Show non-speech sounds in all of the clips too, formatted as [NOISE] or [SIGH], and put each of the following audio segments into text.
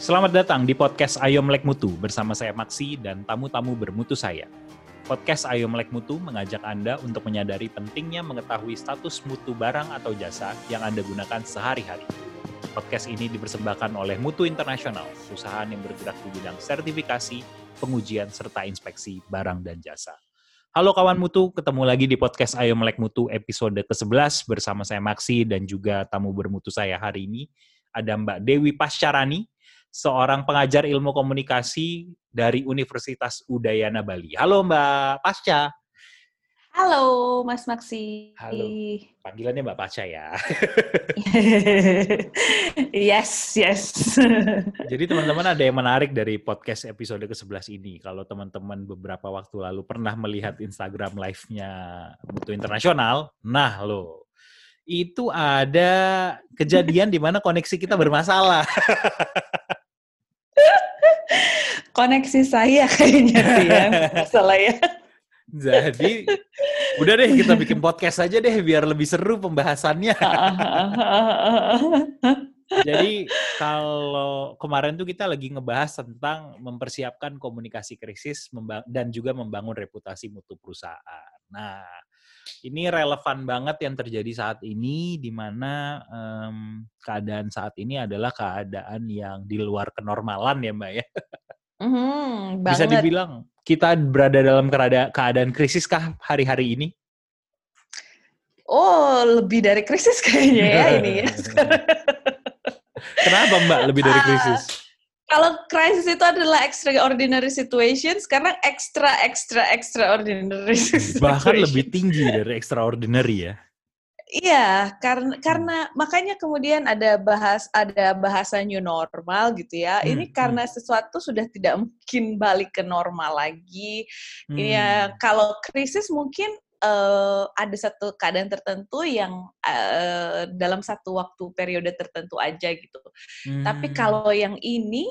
Selamat datang di podcast Ayo Melek Mutu bersama saya Maksi dan tamu-tamu bermutu saya. Podcast Ayo Melek Mutu mengajak Anda untuk menyadari pentingnya mengetahui status mutu barang atau jasa yang Anda gunakan sehari-hari. Podcast ini dipersembahkan oleh Mutu Internasional, perusahaan yang bergerak di bidang sertifikasi, pengujian, serta inspeksi barang dan jasa. Halo kawan mutu, ketemu lagi di podcast Ayo Melek Mutu episode ke-11 bersama saya Maksi dan juga tamu bermutu saya hari ini. Ada Mbak Dewi Pascarani, seorang pengajar ilmu komunikasi dari Universitas Udayana Bali. Halo Mbak Pasca. Halo Mas Maksi. Halo. Panggilannya Mbak Pasca ya. [LAUGHS] yes, yes. Jadi teman-teman ada yang menarik dari podcast episode ke-11 ini. Kalau teman-teman beberapa waktu lalu pernah melihat Instagram live-nya Mutu Internasional, nah lo itu ada kejadian di mana koneksi kita bermasalah. [LAUGHS] Koneksi saya kayaknya sih ya, [LAUGHS] masalah ya. Jadi udah deh kita bikin podcast aja deh biar lebih seru pembahasannya. [LAUGHS] Jadi kalau kemarin tuh kita lagi ngebahas tentang mempersiapkan komunikasi krisis dan juga membangun reputasi mutu perusahaan. Nah, ini relevan banget yang terjadi saat ini, di mana um, keadaan saat ini adalah keadaan yang di luar kenormalan ya Mbak ya. [LAUGHS] Mm, Bisa dibilang kita berada dalam keadaan krisis kah hari-hari ini? Oh, lebih dari krisis kayaknya ya ini ya. [LAUGHS] Kenapa Mbak lebih dari ah, krisis? Uh, kalau krisis itu adalah extraordinary situations, karena extra extra extraordinary situations. [LAUGHS] Bahkan lebih tinggi dari extraordinary ya. Iya, karena hmm. karena makanya kemudian ada bahas ada bahasa new normal gitu ya. Hmm, Ini hmm. karena hmm. sesuatu sudah tidak mungkin balik ke normal lagi. Hmm. Ya, kalau krisis mungkin uh, ada satu keadaan tertentu yang uh, dalam satu waktu periode tertentu aja gitu. Hmm. Tapi kalau yang ini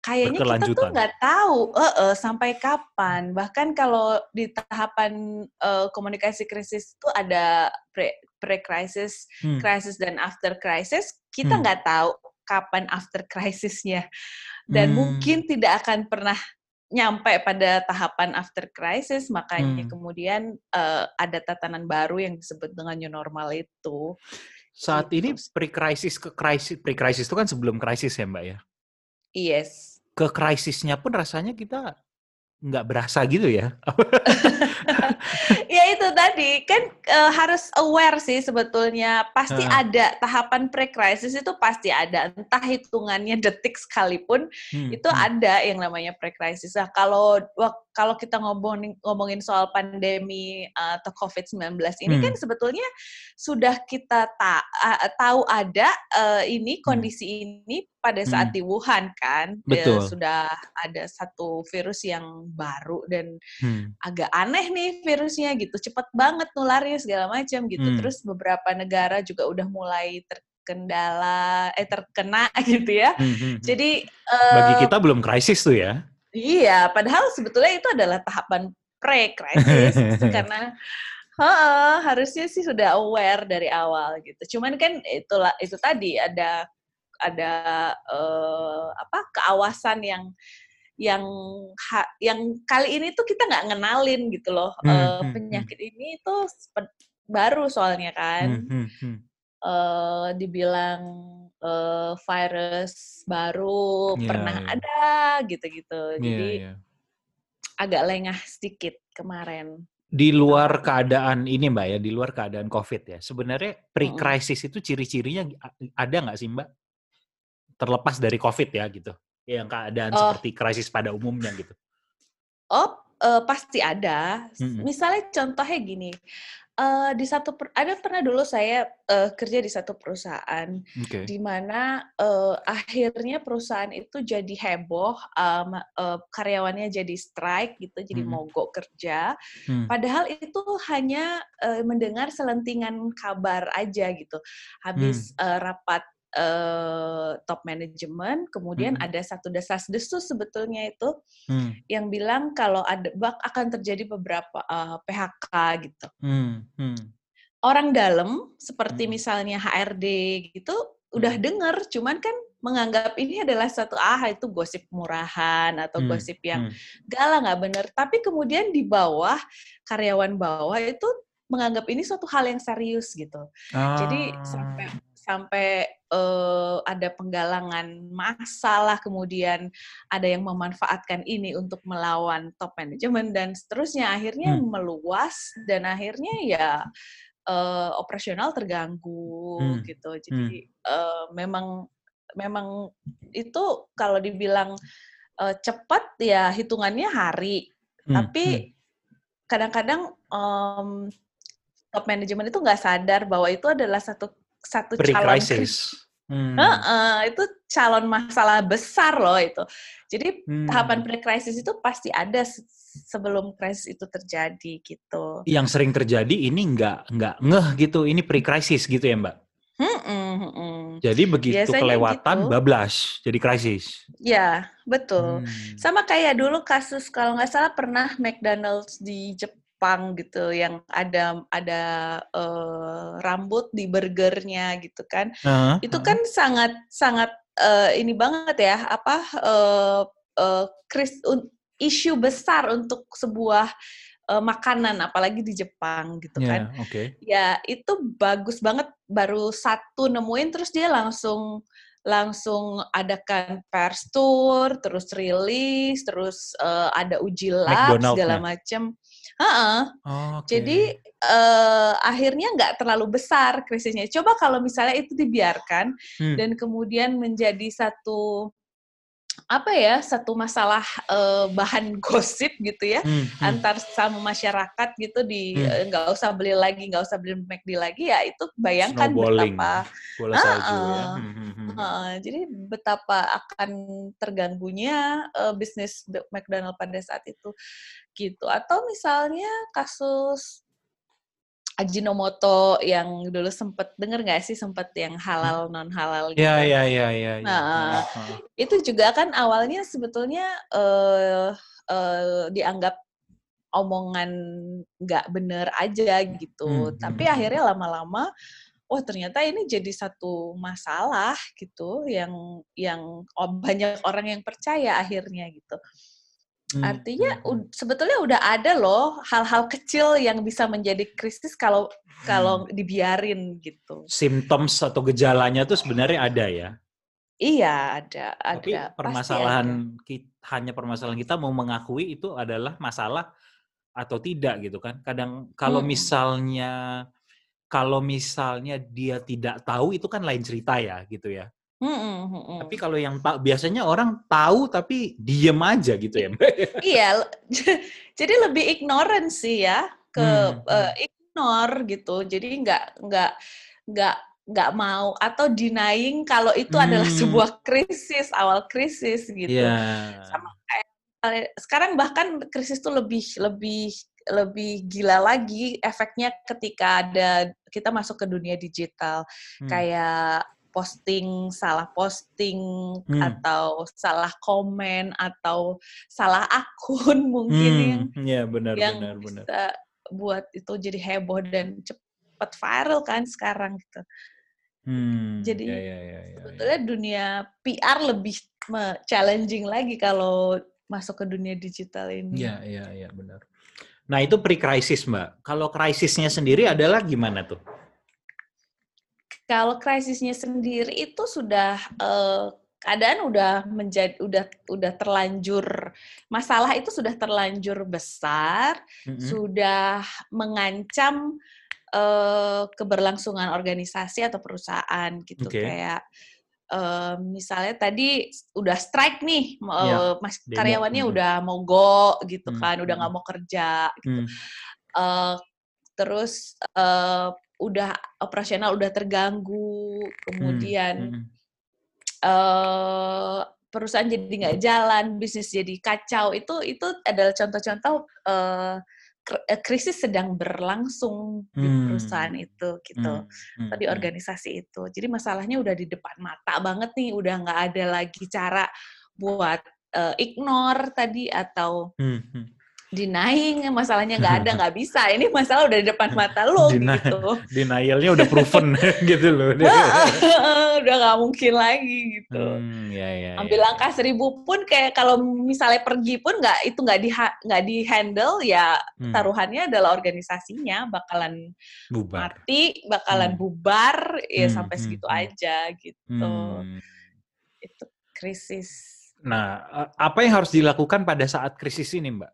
kayaknya kita tuh nggak tahu uh, uh, sampai kapan. Bahkan kalau di tahapan uh, komunikasi krisis itu ada pre pre crisis, hmm. crisis dan after crisis, kita hmm. nggak hmm. tahu kapan after crisisnya dan hmm. mungkin tidak akan pernah nyampe pada tahapan after crisis, makanya hmm. kemudian uh, ada tatanan baru yang disebut dengan new normal itu. Saat gitu. ini pre-crisis ke crisis, pre-crisis itu kan sebelum krisis ya Mbak ya? Yes. Ke krisisnya pun rasanya kita nggak berasa gitu ya? [LAUGHS] tadi kan uh, harus aware sih sebetulnya pasti uh. ada tahapan pre-crisis itu pasti ada entah hitungannya detik sekalipun hmm. itu hmm. ada yang namanya pre-crisis. Nah kalau kalau kita ngomongin ngomongin soal pandemi uh, atau COVID-19 ini kan hmm. kan sebetulnya sudah kita ta uh, tahu ada uh, ini hmm. kondisi hmm. ini pada saat hmm. di Wuhan kan Betul. sudah ada satu virus yang baru dan hmm. agak aneh nih virusnya gitu cepat banget nularnya segala macam gitu hmm. terus beberapa negara juga udah mulai terkendala eh terkena [LAUGHS] gitu ya hmm, hmm. jadi uh, bagi kita belum krisis tuh ya iya padahal sebetulnya itu adalah tahapan pre krisis [LAUGHS] karena Oh, harusnya sih sudah aware dari awal gitu. Cuman kan itulah itu tadi ada ada uh, apa keawasan yang yang ha, yang kali ini tuh kita nggak ngenalin gitu loh hmm, uh, penyakit hmm. ini tuh baru soalnya kan hmm, hmm, hmm. Uh, dibilang uh, virus baru yeah, pernah yeah. ada gitu-gitu yeah, jadi yeah. agak lengah sedikit kemarin di luar keadaan ini mbak ya di luar keadaan covid ya sebenarnya pre-crisis itu ciri-cirinya ada nggak sih mbak terlepas dari COVID ya gitu, yang keadaan oh. seperti krisis pada umumnya gitu. Oh, uh, pasti ada. Hmm. Misalnya contohnya gini, uh, di satu per, ada pernah dulu saya uh, kerja di satu perusahaan, okay. di mana uh, akhirnya perusahaan itu jadi heboh, um, uh, karyawannya jadi strike gitu, jadi hmm. mogok kerja. Hmm. Padahal itu hanya uh, mendengar selentingan kabar aja gitu. Habis hmm. uh, rapat uh, top management, kemudian hmm. ada satu desas-desus sebetulnya itu hmm. yang bilang kalau ada bak akan terjadi beberapa uh, eh, PHK gitu. Hmm. Hmm. Orang dalam seperti hmm. misalnya HRD gitu udah denger, cuman kan menganggap ini adalah satu ah itu gosip murahan atau Hmm, gosip yang hmm. galah nggak bener. Tapi kemudian di bawah karyawan bawah itu menganggap ini suatu hal yang serius gitu. Jadi Ah. sampai sampai eh, ada penggalangan masalah, kemudian ada yang memanfaatkan ini untuk melawan top manajemen dan seterusnya. Akhirnya Hmm. meluas dan akhirnya ya eh, operasional terganggu Hmm. gitu. Jadi eh, memang memang itu kalau dibilang eh, cepat ya hitungannya hari, Hmm, tapi kadang-kadang em, top manajemen itu nggak sadar bahwa itu adalah satu satu calon pre-crisis. Hmm. Heeh, itu calon masalah besar loh itu. Jadi Hmm. tahapan pre-krisis itu pasti ada se- sebelum krisis itu terjadi gitu. Yang sering terjadi ini nggak nggak ngeh gitu, ini pre-crisis gitu ya Mbak. Mm-mm, mm-mm. Jadi begitu Biasanya kelewatan gitu. bablas jadi krisis. Ya, betul. Hmm. Sama kayak dulu kasus kalau nggak salah pernah McDonald's di Jepang gitu yang ada ada eh, rambut di burgernya gitu kan. Heeh, itu heeh. kan sangat sangat eh, ini banget ya apa eh, eh, kris- un- isu besar untuk sebuah eh, makanan apalagi di Jepang gitu Ya, kan oke. ya itu bagus banget baru satu nemuin terus dia langsung langsung adakan pers tour terus rilis terus eh, ada uji lab segala macam Heeh. Oke. Jadi eh, akhirnya nggak terlalu besar krisisnya. Coba kalau misalnya itu dibiarkan Hmm. dan kemudian menjadi satu apa ya satu masalah eh, bahan [LAUGHS] gosip gitu ya Hmm, hmm. antar sama masyarakat gitu di Hmm. eh, nggak usah beli lagi nggak usah beli McD lagi ya itu bayangkan Snowballing. betapa bola salju ya. Heeh. Hmm, hmm, hmm. eh, jadi betapa akan terganggunya eh, bisnis McDonald pada saat itu gitu atau misalnya kasus Ajinomoto yang dulu sempet denger nggak sih sempet yang halal non halal gitu Ya, ya, ya, ya. ya. Nah, itu juga kan awalnya sebetulnya eh eh, dianggap omongan nggak bener aja gitu Hmm, tapi hmm. akhirnya lama-lama wah ternyata ini jadi satu masalah gitu yang yang o- banyak orang yang percaya akhirnya gitu Hmm, artinya hmm, hmm. ud- sebetulnya udah ada loh hal-hal kecil yang bisa menjadi krisis kalau kalau Hmm. dibiarin gitu symptoms atau gejalanya tuh sebenarnya ada ya. iya ada ada Tapi pasti ada. permasalahan kita, hanya permasalahan kita mau mengakui itu adalah masalah atau tidak gitu kan. Kadang kalau Mm-mm. misalnya kalau misalnya dia tidak tahu itu kan lain cerita ya gitu ya. Mm-mm, mm-mm. Tapi kalau yang tak biasanya orang tahu tapi diem aja gitu ya. Mbak. [LAUGHS] iya, [LAUGHS] jadi lebih ignorant sih ya ke Hmm, eh, ignore gitu. Jadi nggak nggak nggak nggak mau atau denying kalau itu adalah Hmm. sebuah krisis awal krisis gitu. Iya. Sama kayak eh, sekarang bahkan krisis tuh lebih lebih lebih gila lagi efeknya ketika ada kita masuk ke dunia digital Hmm. kayak posting salah posting Hmm. atau salah komen atau salah akun [LAUGHS] mungkin yang Hmm, Iya benar yang benar benar. bisa buat itu jadi heboh dan cepat viral kan sekarang gitu. Hmm, Jadi, ya, ya, ya, ya, ya. Sebetulnya dunia PR lebih challenging lagi kalau masuk ke dunia digital ini. Iya, iya, iya, benar. Nah, itu pre-crisis, Mbak. Kalau krisisnya sendiri adalah gimana tuh? Kalau krisisnya sendiri itu sudah eh, keadaan udah menjadi udah udah terlanjur masalah itu sudah terlanjur besar, Mm-mm. sudah mengancam eh, keberlangsungan organisasi atau perusahaan gitu Oke. kayak eh, misalnya tadi udah strike nih Ya, mas demo. karyawannya Mm-mm. udah mogok gitu Mm, kan udah nggak mm. mau kerja gitu Hmm, Eh, terus eh, udah operasional udah terganggu kemudian hmm, eh perusahaan jadi nggak jalan bisnis jadi kacau. Itu itu adalah contoh-contoh eh, eh, krisis sedang berlangsung di Hmm. perusahaan itu gitu. Hmm, hmm, atau di organisasi itu. Jadi masalahnya udah di depan mata banget nih udah nggak ada lagi cara buat eh, ignore tadi atau hmm. Denying masalahnya nggak ada [LAUGHS] nggak bisa ini masalah udah di depan mata lo Deni- gitu [LAUGHS] Denialnya udah proven [LAUGHS] gitu loh. udah nggak mungkin lagi gitu Hmm, ya, ya, ambil ya. angka seribu pun kayak kalau misalnya pergi pun nggak itu nggak di nggak di handle ya Hmm, taruhannya adalah organisasinya bakalan bubar. mati bakalan Hmm. bubar ya Hmm, sampai hmm, segitu hmm. aja gitu Hmm. itu krisis Nah, a- apa yang harus dilakukan pada saat krisis ini, Mbak?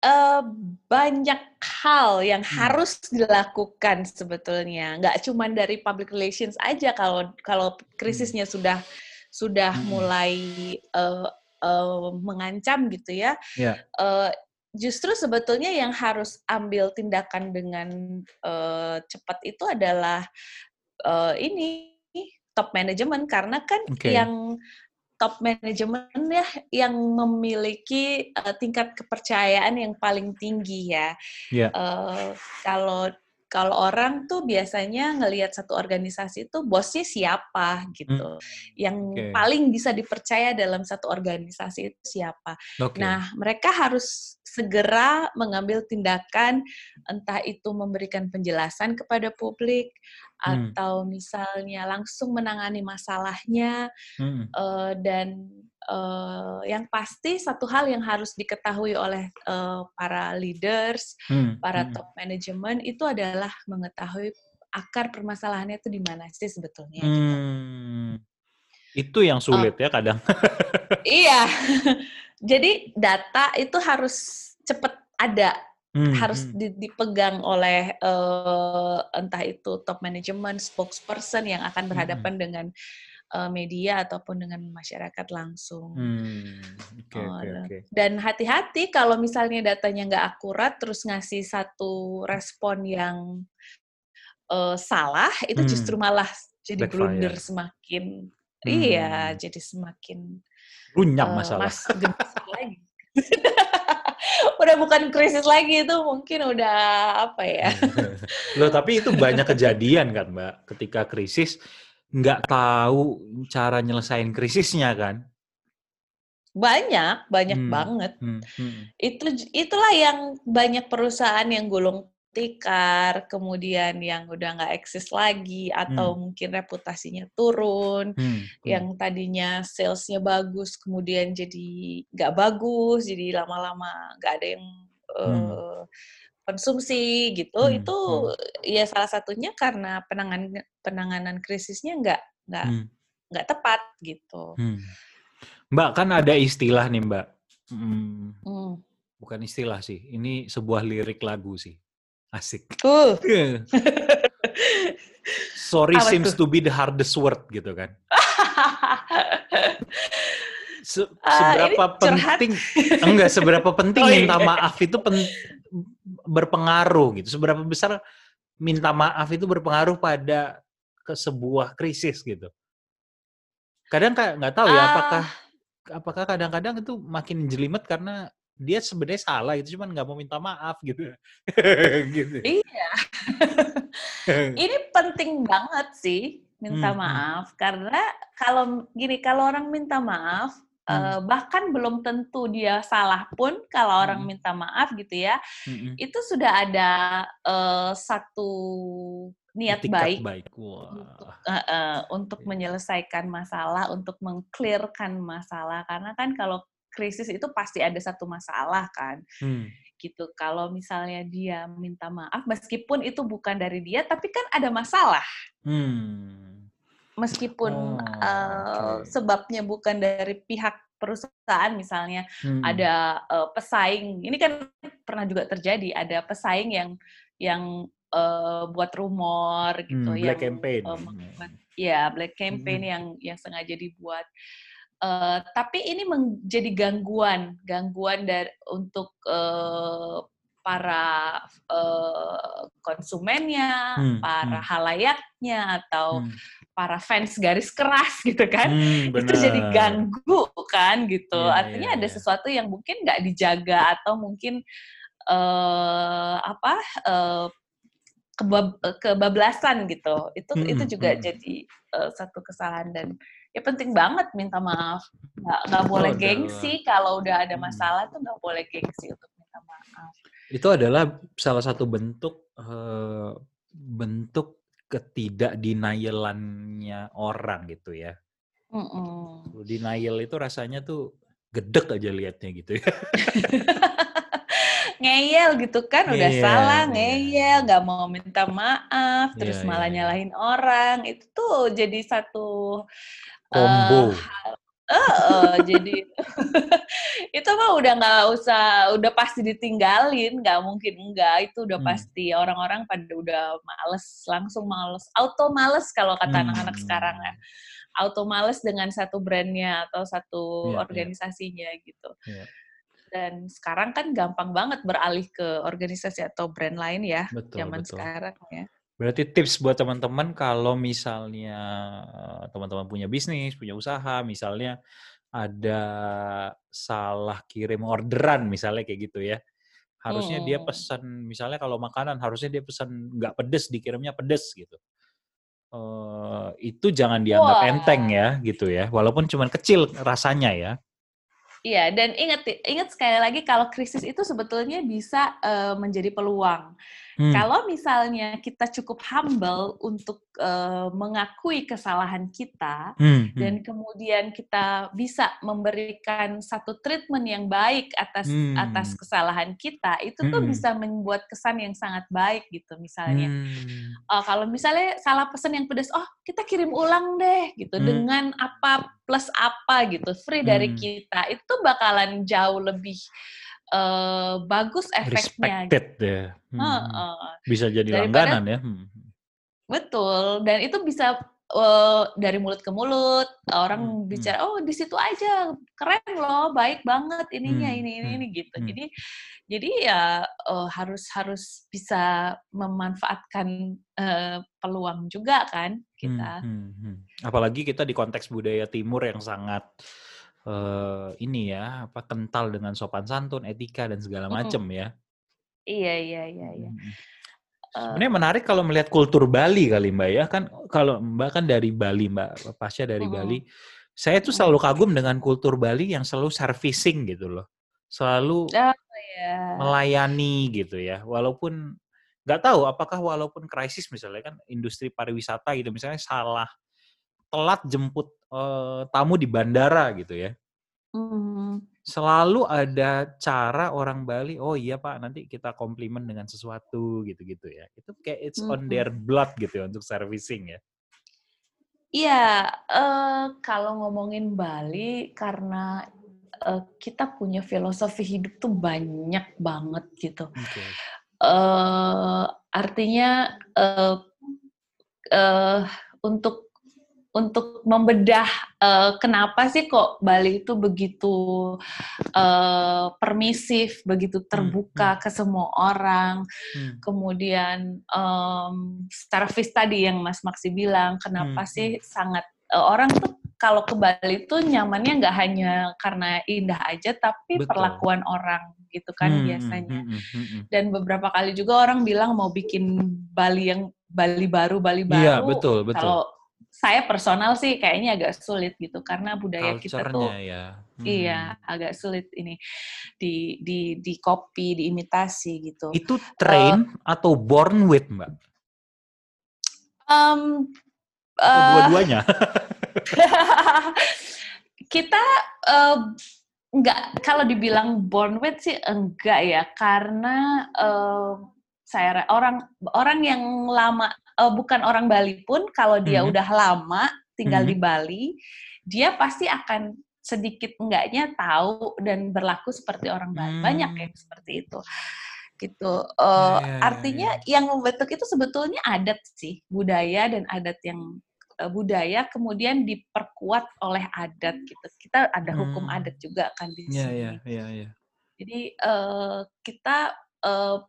Eh banyak hal yang Hmm. harus dilakukan sebetulnya nggak cuma dari public relations aja kalau kalau krisisnya sudah sudah Hmm. mulai eh, eh, mengancam gitu ya Ya. Eh, justru sebetulnya yang harus ambil tindakan dengan eh, cepat itu adalah eh, ini top management karena kan Oke. yang top management ya yang memiliki eh, tingkat kepercayaan yang paling tinggi ya. Ya. Eh, kalau kalau orang tuh biasanya ngelihat satu organisasi itu bosnya siapa gitu. Yang Hmm. Oke. paling bisa dipercaya dalam satu organisasi itu siapa. Oke. Nah, mereka harus segera mengambil tindakan, entah itu memberikan penjelasan kepada publik, Hmm. atau misalnya langsung menangani masalahnya, Hmm. eh, dan eh, yang pasti satu hal yang harus diketahui oleh eh, para leaders, Hmm. para Hmm. top management itu adalah mengetahui akar permasalahannya itu di mana sih sebetulnya. gitu. Hmm. Itu yang sulit ya kadang. [LAUGHS] Iya. Jadi data itu harus cepat ada, Hmm, harus hmm. di- dipegang oleh eh, entah itu top management, spokesperson yang akan berhadapan dengan eh, media ataupun dengan masyarakat langsung. Hmm. Oke, Oh, oke, dan- oke. Dan hati-hati kalau misalnya datanya nggak akurat, terus ngasih satu respon yang eh, salah, itu Hmm. justru malah jadi Backfire. blunder semakin, iya, Hmm. jadi semakin Runyam eh, masalah. mas lagi. [LAUGHS] udah bukan krisis lagi itu mungkin udah apa ya? [LAUGHS] Loh, tapi itu banyak kejadian kan, Mbak, ketika krisis nggak tahu cara nyelesain krisisnya kan. Banyak, banyak Hmm. banget. Hmm, hmm. Itu itulah yang banyak perusahaan yang gulung tikar, kemudian yang udah nggak eksis lagi, atau mungkin reputasinya turun, Hmm, yang tadinya salesnya bagus, kemudian jadi nggak bagus, jadi lama-lama nggak ada yang Hmm. eh, konsumsi gitu. Hmm, Itu ya salah satunya karena penanganan penanganan krisisnya nggak nggak hmm, nggak tepat gitu. hmm. Mbak, kan ada istilah nih, Mbak. Hmm, Hmm. bukan istilah sih, ini sebuah lirik lagu sih. Asik. Uh. [LAUGHS] Sorry Apa seems tuh? to be the hardest word gitu kan. Se- [LAUGHS] Ah, seberapa penting enggak seberapa penting [LAUGHS] Oh, iya. minta maaf itu pen- berpengaruh gitu. Seberapa besar minta maaf itu berpengaruh pada ke sebuah krisis gitu. Kadang kayak nggak tahu ya Ah. apakah apakah kadang-kadang itu makin jelimet karena dia sebenarnya salah itu cuman nggak mau minta maaf gitu. [LAUGHS] gitu. Iya. [LAUGHS] Ini penting banget sih minta Hmm, hmm. maaf karena kalau gini kalau orang minta maaf Hmm. eh, bahkan belum tentu dia salah pun kalau orang Hmm. minta maaf gitu ya Mm-mm. itu sudah ada eh, satu niat baik baik. Wah. eh, eh, untuk Iya. menyelesaikan masalah untuk mengclearkan masalah karena kan kalau krisis itu pasti ada satu masalah kan Hmm. gitu. Kalau misalnya dia minta maaf, meskipun itu bukan dari dia, tapi kan ada masalah. Hmm. Meskipun Oh, oke. sebabnya bukan dari pihak perusahaan, misalnya Hmm. ada eh, pesaing. Ini kan pernah juga terjadi. Ada pesaing yang yang eh, buat rumor gitu, Hmm, yang black campaign. eh, membuat- ya black campaign Hmm. yang yang sengaja dibuat. Eh, tapi ini menjadi gangguan, gangguan dari untuk eh, para eh, konsumennya, Hmm, para hmm. halayaknya, atau Hmm. para fans garis keras [LAUGHS] gitu kan. Hmm, Itu jadi ganggu kan gitu. Iya, Artinya iya, ada iya. sesuatu yang mungkin nggak dijaga atau mungkin eh apa eh, kebab- kebablasan gitu. Itu Hmm, itu juga hmm. jadi eh, satu kesalahan dan ya penting banget minta maaf. Nggak, nggak boleh oh, gengsi kalau udah ada hmm. masalah tuh nggak boleh gengsi untuk minta maaf. Itu adalah salah satu bentuk uh, bentuk ketidak denialannya orang gitu ya. Mm -mm. Denial itu rasanya tuh gedek aja liatnya gitu ya. [LAUGHS] ngeyel gitu kan udah yeah, salah iya. ngeyel nggak mau minta maaf terus yeah, malah yeah. nyalahin orang itu tuh jadi satu combo uh, uh, uh, jadi [LAUGHS] itu mah udah nggak usah udah pasti ditinggalin nggak mungkin enggak itu udah hmm. pasti orang-orang pada udah males langsung males auto males kalau kata hmm. anak-anak hmm. sekarang ya auto males dengan satu brandnya atau satu yeah, iya. organisasinya yeah. gitu yeah dan sekarang kan gampang banget beralih ke organisasi atau brand lain ya betul, zaman betul. sekarang ya. Berarti tips buat teman-teman kalau misalnya eh, teman-teman punya bisnis, punya usaha, misalnya ada salah kirim orderan misalnya kayak gitu ya. Harusnya hmm. dia pesan misalnya kalau makanan harusnya dia pesan nggak pedes dikirimnya pedes gitu. Uh, itu jangan dianggap Wah. enteng ya gitu ya. Walaupun cuma kecil rasanya ya. Iya, dan ingat ingat sekali lagi kalau krisis itu sebetulnya bisa uh, menjadi peluang. Hmm. Kalau misalnya kita cukup humble untuk uh, mengakui kesalahan kita hmm, hmm. dan kemudian kita bisa memberikan satu treatment yang baik atas hmm. atas kesalahan kita, itu hmm. tuh bisa membuat kesan yang sangat baik gitu. Misalnya, hmm. uh, kalau misalnya salah pesan yang pedas, oh kita kirim ulang deh gitu hmm. dengan apa plus apa gitu, free dari hmm. kita, itu bakalan jauh lebih uh, bagus efeknya. Respected gitu. ya. Hmm. Uh, uh. Bisa jadi Daripada, langganan ya. Hmm. Betul. Dan itu bisa uh, dari mulut ke mulut orang hmm. hmm. bicara oh di situ aja keren loh baik banget ininya hmm. ini ini hmm. ini gitu hmm. jadi jadi ya uh, harus harus bisa memanfaatkan uh, peluang juga kan kita hmm. Hmm. Hmm. apalagi kita di konteks budaya timur yang sangat uh, ini ya apa kental dengan sopan santun, etika dan segala macam mm. ya. Iya iya iya. iya. Hmm. Sebenarnya menarik kalau melihat kultur Bali kali Mbak ya kan kalau Mbak kan dari Bali Mbak Pasya dari mm. Bali. Saya tuh selalu kagum dengan kultur Bali yang selalu servicing gitu loh. Selalu oh, yeah. melayani gitu ya. Walaupun nggak tahu apakah walaupun krisis misalnya kan industri pariwisata gitu misalnya salah telat jemput uh, tamu di bandara gitu ya. Mm. Selalu ada cara orang Bali, oh iya Pak, nanti kita komplimen dengan sesuatu gitu-gitu ya. Itu kayak it's on their blood gitu ya untuk servicing ya. Iya, uh, kalau ngomongin Bali karena uh, kita punya filosofi hidup tuh banyak banget gitu. Okay. Uh, artinya uh, uh, untuk untuk membedah uh, kenapa sih kok Bali itu begitu uh, permisif, begitu hmm, terbuka hmm, ke semua orang. Hmm. Kemudian um, service tadi yang Mas Maksi bilang, kenapa hmm. sih hmm. sangat uh, orang tuh kalau ke Bali itu nyamannya nggak hanya karena indah aja, tapi Betul. perlakuan orang gitu kan hmm, biasanya. Hmm, hmm, hmm, Dan beberapa kali juga orang bilang mau bikin Bali yang Bali baru, Bali iya, baru. Iya betul betul. Kalau saya personal sih kayaknya agak sulit gitu karena budaya kita tuh ya. hmm. iya agak sulit ini di di di copy diimitasi gitu itu train uh, atau born with mbak um, uh, dua-duanya [LAUGHS] kita uh, nggak kalau dibilang born with sih enggak ya karena uh, saya orang orang yang lama uh, bukan orang Bali pun kalau dia hmm. udah lama tinggal hmm. di Bali, dia pasti akan sedikit enggaknya tahu dan berlaku seperti orang Bali. Hmm. Banyak yang seperti itu. Gitu. Uh, yeah, artinya yeah. yang membentuk itu sebetulnya adat sih, budaya dan adat yang uh, budaya kemudian diperkuat oleh adat gitu. Kita ada hukum hmm. adat juga kan di yeah, sini. Yeah, yeah, yeah. Jadi uh, kita uh,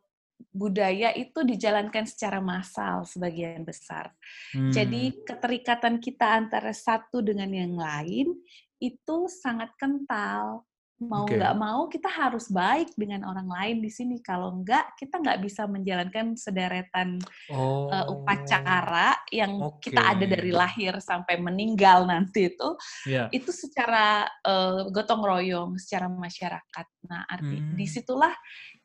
budaya itu dijalankan secara massal sebagian besar. Hmm. Jadi keterikatan kita antara satu dengan yang lain itu sangat kental mau nggak okay. mau kita harus baik dengan orang lain di sini. Kalau enggak, kita nggak bisa menjalankan sederetan oh. uh, upacara yang okay. kita ada dari lahir sampai meninggal nanti itu. Yeah. Itu secara uh, gotong royong, secara masyarakat. Nah, arti hmm. di situlah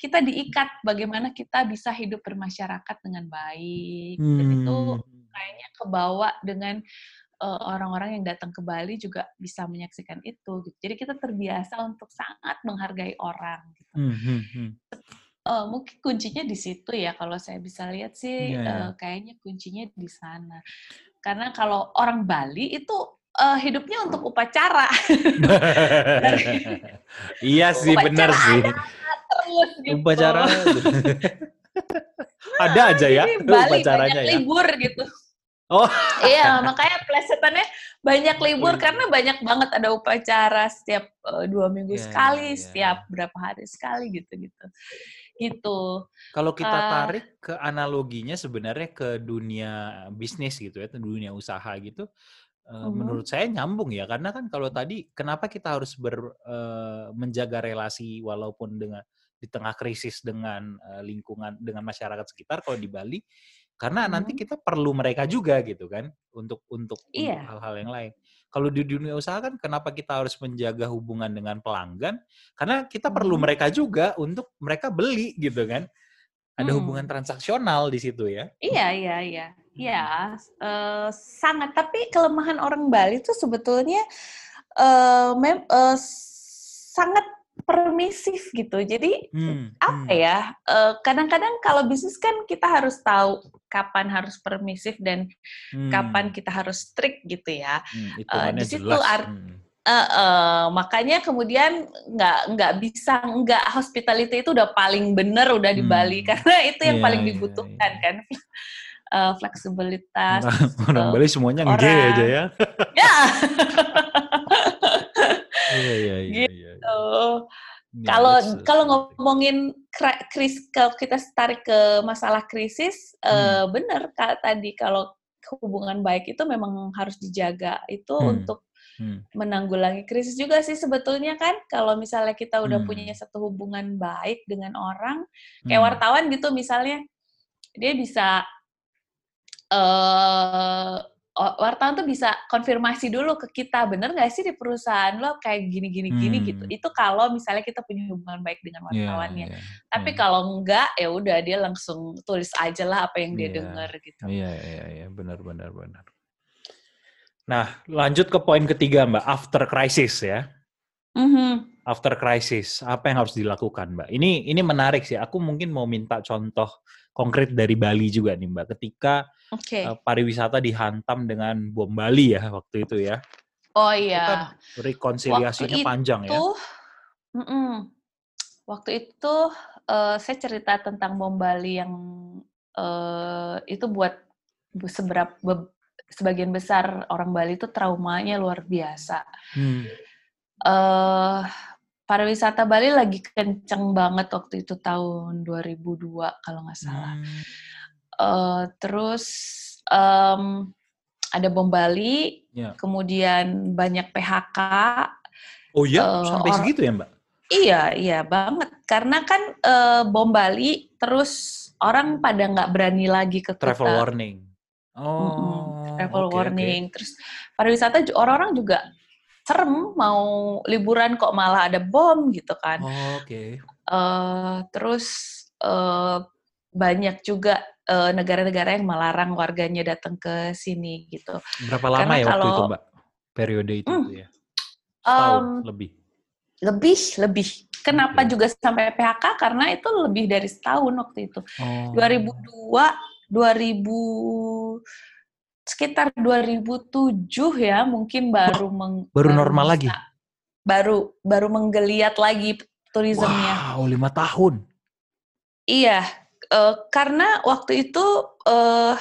kita diikat bagaimana kita bisa hidup bermasyarakat dengan baik. Hmm. Dan itu hmm. kayaknya kebawa dengan uh, orang-orang yang datang ke Bali juga bisa menyaksikan itu. Gitu. Jadi kita terbiasa untuk sangat menghargai orang. Gitu. Hmm, hmm, hmm. Uh, mungkin kuncinya di situ ya. Kalau saya bisa lihat sih, yeah, yeah. Uh, kayaknya kuncinya di sana. Karena kalau orang Bali itu uh, hidupnya untuk upacara. [LAUGHS] iya sih, benar sih. Terus gitu. Upacara. [LAUGHS] ada aja ya Bali upacaranya banyak ya. libur gitu. Oh. iya, makanya plesetannya banyak libur iya. karena banyak banget ada upacara setiap uh, dua minggu yeah, sekali, yeah. setiap berapa hari sekali gitu-gitu. Gitu. Kalau kita uh, tarik ke analoginya sebenarnya ke dunia bisnis gitu ya, dunia usaha gitu, uh, uh menurut saya nyambung ya karena kan kalau tadi kenapa kita harus ber, uh, menjaga relasi walaupun dengan di tengah krisis dengan uh, lingkungan dengan masyarakat sekitar kalau di Bali karena hmm. nanti kita perlu mereka juga gitu kan untuk untuk iya. hal-hal yang lain. Kalau di dunia usaha kan kenapa kita harus menjaga hubungan dengan pelanggan? Karena kita hmm. perlu mereka juga untuk mereka beli gitu kan. Ada hmm. hubungan transaksional di situ ya. Iya, iya, iya. Iya, uh, sangat tapi kelemahan orang Bali itu sebetulnya uh, mem uh, sangat permisif gitu. Jadi hmm, apa hmm. ya? Kadang-kadang uh, kalau bisnis kan kita harus tahu kapan harus permisif dan hmm. kapan kita harus strict gitu ya. Hmm, uh, di situ art, hmm. uh, uh, makanya kemudian nggak nggak bisa nggak hospitality itu udah paling bener udah di hmm. Bali karena itu yang yeah, paling iya, dibutuhkan yeah, yeah. kan. Uh, [LAUGHS] fleksibilitas. Orang, orang Bali semuanya nge aja ya. Ya. [LAUGHS] Iya iya iya. Gitu. Kalau kalau ngomongin kris kalau kita tarik ke masalah krisis, hmm. uh, benar kak tadi kalau hubungan baik itu memang harus dijaga itu hmm. untuk hmm. menanggulangi krisis juga sih sebetulnya kan kalau misalnya kita udah hmm. punya satu hubungan baik dengan orang kayak hmm. wartawan gitu misalnya dia bisa uh, wartawan tuh bisa konfirmasi dulu ke kita bener nggak sih di perusahaan lo kayak gini gini hmm. gini gitu itu kalau misalnya kita punya hubungan baik dengan iya, wartawannya yeah, yeah, tapi yeah. kalau enggak ya udah dia langsung tulis aja lah apa yang dia yeah. dengar gitu iya yeah, iya yeah, yeah. benar benar benar nah lanjut ke poin ketiga mbak after crisis ya mm-hmm. after crisis apa yang harus dilakukan mbak ini ini menarik sih aku mungkin mau minta contoh konkret dari Bali juga nih mbak ketika okay. uh, pariwisata dihantam dengan bom Bali ya waktu itu ya. Oh iya. Kan rekonsiliasinya waktu panjang itu, ya. Mm -mm. Waktu itu uh, saya cerita tentang bom Bali yang uh, itu buat seberapa sebagian besar orang Bali itu traumanya luar biasa. Hmm. Uh, pariwisata Bali lagi kenceng banget waktu itu tahun 2002 kalau nggak salah. Hmm. Uh, terus um, ada bom Bali, ya. kemudian banyak PHK. Oh iya, uh, sampai segitu ya Mbak? Iya, iya banget. Karena kan uh, bom Bali, terus orang pada nggak berani lagi ke Travel kita. warning. Oh, mm-hmm. travel okay, warning. Okay. Terus pariwisata orang-orang juga serem mau liburan kok malah ada bom gitu kan. Oh, Oke. Okay. Uh, terus uh, banyak juga negara negara-negara yang melarang warganya datang ke sini gitu. Berapa lama Karena ya kalau, waktu itu, Mbak? Periode itu hmm, ya? Setahun um, lebih. Lebih, lebih. Kenapa okay. juga sampai PHK? Karena itu lebih dari setahun waktu itu. Oh. 2002, 2000 sekitar 2007 ya, mungkin baru meng, baru normal lagi. Baru baru menggeliat lagi turismenya. Wow, lima tahun. Iya, uh, karena waktu itu uh,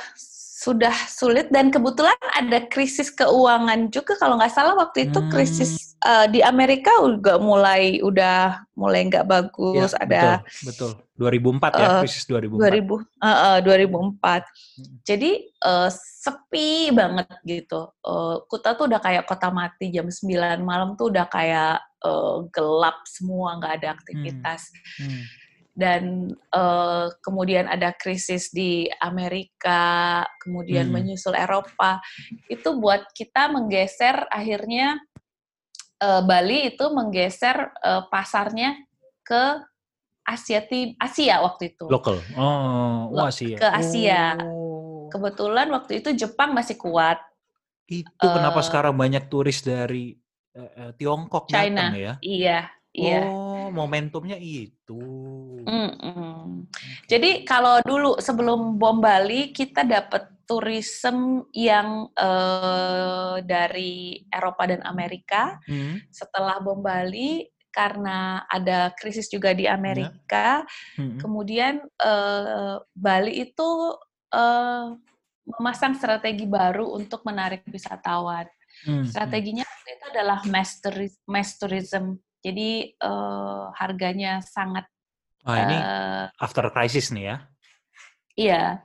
sudah sulit dan kebetulan ada krisis keuangan juga kalau nggak salah waktu itu hmm. krisis uh, di Amerika juga mulai udah mulai nggak bagus. Ya, ada betul, betul. 2004 ya, uh, krisis 2004. 2000, uh, uh, 2004. Hmm. Jadi uh, sepi banget gitu. Uh, Kuta tuh udah kayak kota mati jam 9 malam tuh udah kayak uh, gelap semua, nggak ada aktivitas. Hmm. Hmm dan uh, kemudian ada krisis di Amerika, kemudian hmm. menyusul Eropa, itu buat kita menggeser akhirnya uh, Bali itu menggeser uh, pasarnya ke Asia tim Asia waktu itu. Lokal. Oh, oh Asia. Ke Asia. Oh. Kebetulan waktu itu Jepang masih kuat. Itu uh, kenapa sekarang banyak turis dari uh, Tiongkok China. datang ya? Iya, iya. Oh, momentumnya itu. Mm-mm. Jadi kalau dulu sebelum bom Bali kita dapat turisme yang uh, dari Eropa dan Amerika. Mm. Setelah bom Bali karena ada krisis juga di Amerika, yeah. mm-hmm. kemudian uh, Bali itu uh, memasang strategi baru untuk menarik wisatawan. Mm-hmm. Strateginya itu adalah mass, tourism. Jadi uh, harganya sangat Wah, ini uh, after crisis nih ya? Iya,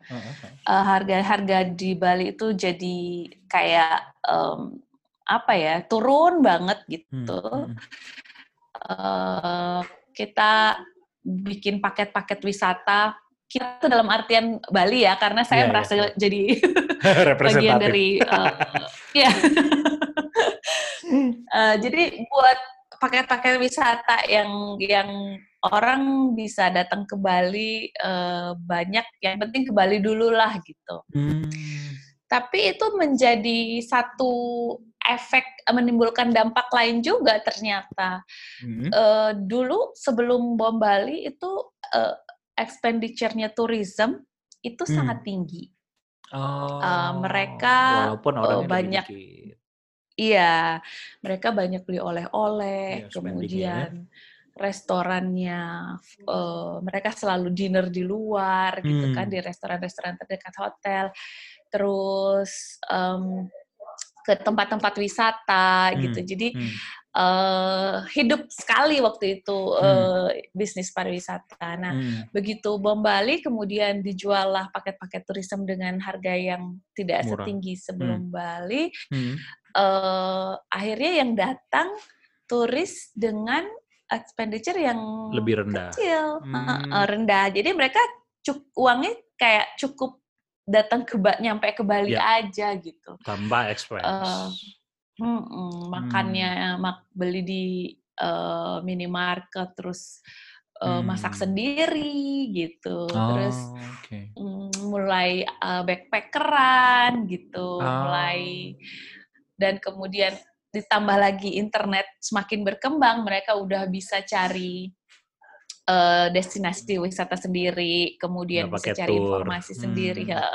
uh, harga-harga di Bali itu jadi kayak um, apa ya turun banget gitu. Hmm. Uh, kita bikin paket-paket wisata kita tuh dalam artian Bali ya karena saya yeah, iya. merasa yeah. jadi [LAUGHS] bagian dari uh, ya. uh, jadi buat paket-paket wisata yang yang orang bisa datang ke Bali uh, banyak, yang penting ke Bali dulu lah gitu. Hmm. Tapi itu menjadi satu efek eh, menimbulkan dampak lain juga ternyata. Hmm. Uh, dulu sebelum bom Bali itu uh, expenditure-nya tourism itu hmm. sangat tinggi. Oh, uh, mereka uh, banyak Iya, mereka banyak beli oleh-oleh, ya, kemudian restorannya, uh, mereka selalu dinner di luar, hmm. gitu kan, hmm. di restoran-restoran terdekat hotel, terus um, ke tempat-tempat wisata, gitu. hmm. gitu. Jadi hmm. uh, hidup sekali waktu itu uh, bisnis pariwisata. Nah, hmm. begitu bom Bali, kemudian dijuallah paket-paket turisme dengan harga yang tidak Murah. setinggi sebelum hmm. Bali. Hmm uh, akhirnya yang datang turis dengan expenditure yang lebih rendah, kecil, hmm. uh, rendah. Jadi mereka cuk uangnya kayak cukup datang ke nyampe ke Bali ya. aja gitu. Tambah expense. Uh, hmm, hmm, makannya hmm. mak beli di uh, minimarket terus uh, hmm. masak sendiri gitu. Oh, terus okay. um, mulai uh, backpackeran gitu, oh. mulai dan kemudian ditambah lagi internet semakin berkembang, mereka udah bisa cari uh, destinasi wisata sendiri, kemudian bisa cari tour. informasi hmm. sendiri. Ya.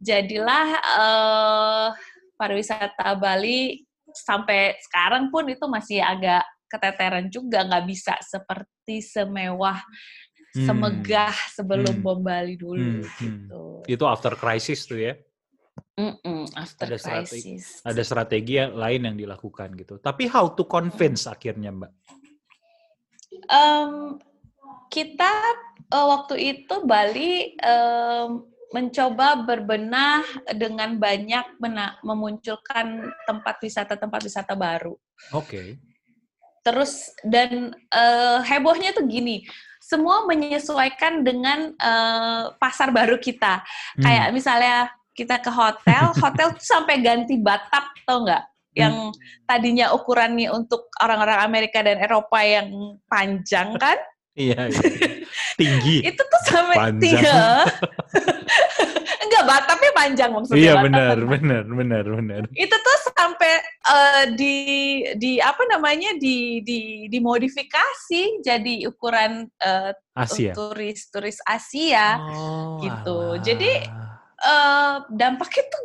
Jadilah uh, pariwisata Bali sampai sekarang pun itu masih agak keteteran juga, nggak bisa seperti semewah hmm. semegah sebelum hmm. bom Bali dulu hmm. gitu. Itu after crisis tuh ya? Mm-mm, after ada strategi, ada strategi lain yang dilakukan gitu. Tapi how to convince akhirnya, Mbak? Um, kita uh, waktu itu Bali um, mencoba berbenah dengan banyak mena- memunculkan tempat wisata tempat wisata baru. Oke. Okay. Terus dan uh, hebohnya tuh gini, semua menyesuaikan dengan uh, pasar baru kita. Hmm. Kayak misalnya kita ke hotel, [LAUGHS] hotel tuh sampai ganti batap tau nggak? Yang hmm. tadinya ukurannya untuk orang-orang Amerika dan Eropa yang panjang kan? Iya, iya. [LAUGHS] tinggi. itu tuh sampai panjang. Enggak, [LAUGHS] batapnya panjang maksudnya. Iya, benar, benar, benar, benar. Itu tuh sampai uh, di di apa namanya di di dimodifikasi jadi ukuran uh, Asia. turis turis Asia oh, gitu. Alah. Jadi uh, dampaknya tuh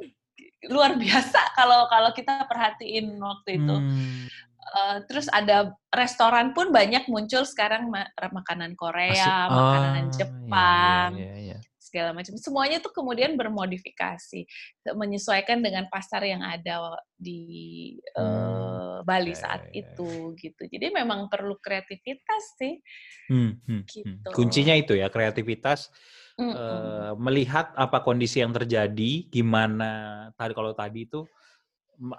luar biasa [LAUGHS] kalau kalau kita perhatiin waktu itu. Hmm. Uh, terus ada restoran pun banyak muncul sekarang ma makanan Korea, Asik. makanan oh, Jepang. Iya, iya, iya, segala macam. Semuanya tuh kemudian bermodifikasi, menyesuaikan dengan pasar yang ada di hmm. uh, Bali ya, saat ya, ya. itu gitu. Jadi memang perlu kreativitas sih. Hmm, hmm, hmm. gitu. Kuncinya itu ya kreativitas. Mm. Uh, melihat apa kondisi yang terjadi, gimana tadi kalau tadi itu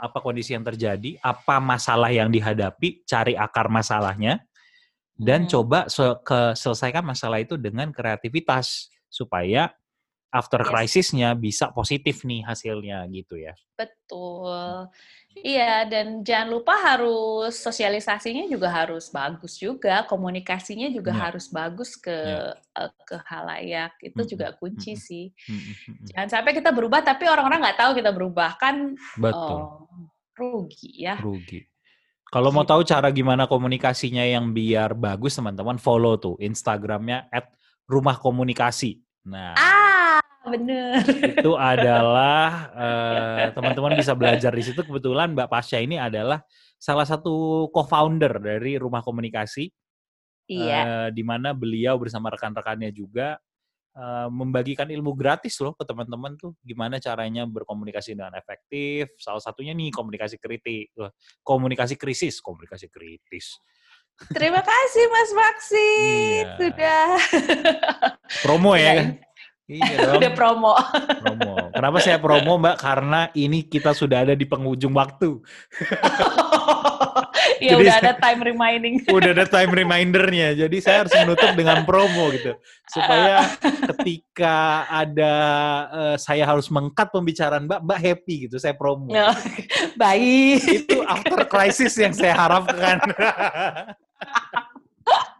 apa kondisi yang terjadi, apa masalah yang dihadapi, cari akar masalahnya, dan hmm. coba ke selesaikan masalah itu dengan kreativitas supaya after yes. crisisnya bisa positif nih hasilnya gitu ya. Betul. Iya, dan jangan lupa harus sosialisasinya juga harus bagus juga, komunikasinya juga ya. harus bagus ke ya. uh, ke halayak. Itu hmm. juga kunci hmm. sih. Hmm. Jangan sampai kita berubah tapi orang-orang nggak tahu kita berubah kan. Betul. Uh, rugi ya. Rugi. Kalau mau gitu. tahu cara gimana komunikasinya yang biar bagus, teman-teman follow tuh Instagramnya @rumahkomunikasi. Nah. Ah bener. Itu adalah uh, [LAUGHS] teman-teman bisa belajar di situ. Kebetulan Mbak Pasha ini adalah salah satu co-founder dari Rumah Komunikasi. Iya. Uh, di mana beliau bersama rekan-rekannya juga uh, membagikan ilmu gratis loh ke teman-teman tuh gimana caranya berkomunikasi dengan efektif. Salah satunya nih komunikasi kritis, komunikasi krisis, komunikasi kritis. Terima kasih Mas Maksi iya. sudah promo ya. Iya [LAUGHS] dong. Udah promo. Promo. Kenapa saya promo Mbak? Karena ini kita sudah ada di penghujung waktu. [LAUGHS] Iya udah ada time reminding. [LAUGHS] udah ada time remindernya. Jadi saya harus menutup dengan promo gitu. Supaya ketika ada uh, saya harus mengkat pembicaraan Mbak, Mbak happy gitu. Saya promo. Oh, baik. Itu after crisis yang saya harapkan.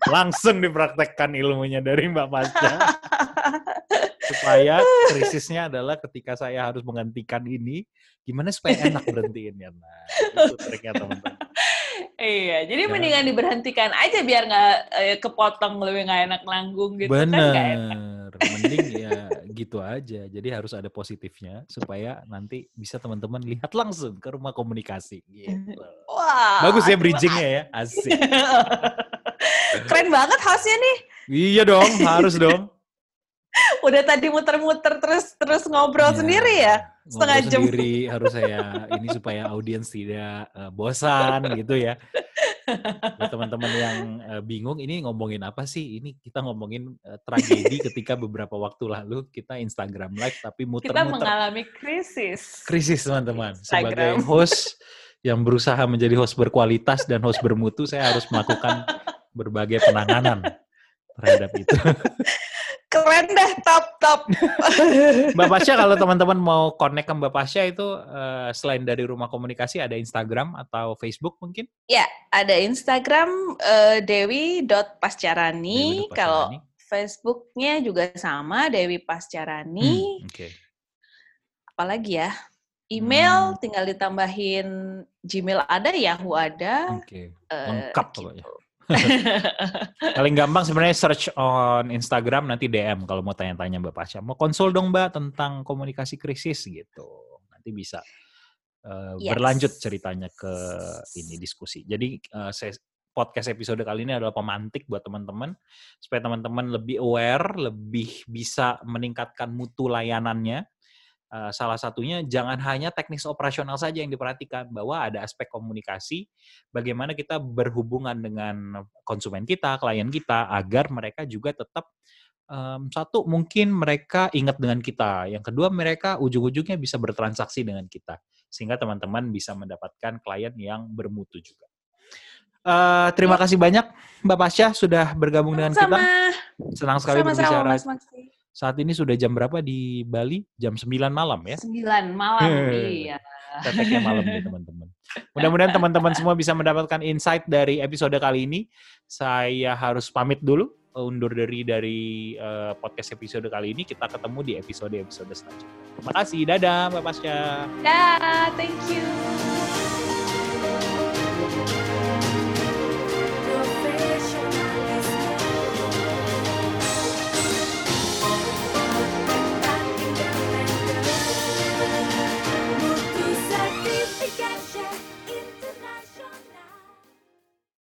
Langsung dipraktekkan ilmunya dari Mbak Pasca supaya krisisnya adalah ketika saya harus menghentikan ini, gimana supaya enak berhentiinnya. Nah, itu triknya teman-teman. Iya, jadi ya. mendingan diberhentikan aja biar nggak eh, kepotong lebih nggak enak nanggung gitu Bener. kan enak. Mending ya gitu aja. Jadi harus ada positifnya supaya nanti bisa teman-teman lihat langsung ke rumah komunikasi. Gitu. Wah, bagus ya bridgingnya ya, asik. [LAUGHS] Keren banget hostnya nih. Iya dong, harus dong. [LAUGHS] Udah tadi muter-muter terus terus ngobrol ya, sendiri ya? setengah jam. sendiri harus saya ini supaya audiens tidak uh, bosan gitu ya. Teman-teman yang uh, bingung ini ngomongin apa sih? Ini kita ngomongin uh, tragedi [LAUGHS] ketika beberapa waktu lalu kita Instagram live tapi muter-muter. kita mengalami krisis. Krisis teman-teman. Sebagai host yang berusaha menjadi host berkualitas dan host bermutu saya harus melakukan [LAUGHS] berbagai penanganan terhadap itu [LAUGHS] Keren deh, top top. [LAUGHS] Mbak Pasha kalau teman-teman mau connect ke Mbak Pasha itu uh, selain dari rumah komunikasi ada Instagram atau Facebook mungkin? Ya, ada Instagram uh, dewi.pascarani. Kalau Facebooknya juga sama Dewi Pascarani. Hmm, Oke. Okay. Apalagi ya? Email hmm. tinggal ditambahin Gmail ada, Yahoo ada. Oke. Okay. Uh, Lengkap gitu. [LAUGHS] Paling gampang sebenarnya search on Instagram nanti DM kalau mau tanya-tanya Mbak Pasha. Mau konsul dong Mbak tentang komunikasi krisis gitu. Nanti bisa uh, yes. berlanjut ceritanya ke ini diskusi. Jadi uh, saya, podcast episode kali ini adalah pemantik buat teman-teman supaya teman-teman lebih aware, lebih bisa meningkatkan mutu layanannya Uh, salah satunya jangan hanya teknis operasional saja yang diperhatikan, bahwa ada aspek komunikasi, bagaimana kita berhubungan dengan konsumen kita, klien kita, agar mereka juga tetap um, satu mungkin mereka ingat dengan kita, yang kedua mereka ujung-ujungnya bisa bertransaksi dengan kita, sehingga teman-teman bisa mendapatkan klien yang bermutu juga. Uh, terima ya. kasih banyak Mbak Pasha sudah bergabung Sama. dengan kita. Senang sekali Sama berbicara. Mas saat ini sudah jam berapa di Bali? Jam 9 malam ya? 9 malam, [LAUGHS] iya. Teteknya malam nih teman-teman. Mudah-mudahan [LAUGHS] teman-teman semua bisa mendapatkan insight dari episode kali ini. Saya harus pamit dulu, undur diri dari uh, podcast episode kali ini. Kita ketemu di episode-episode selanjutnya. Terima kasih, dadah Mbak Pasca. Dadah, thank you.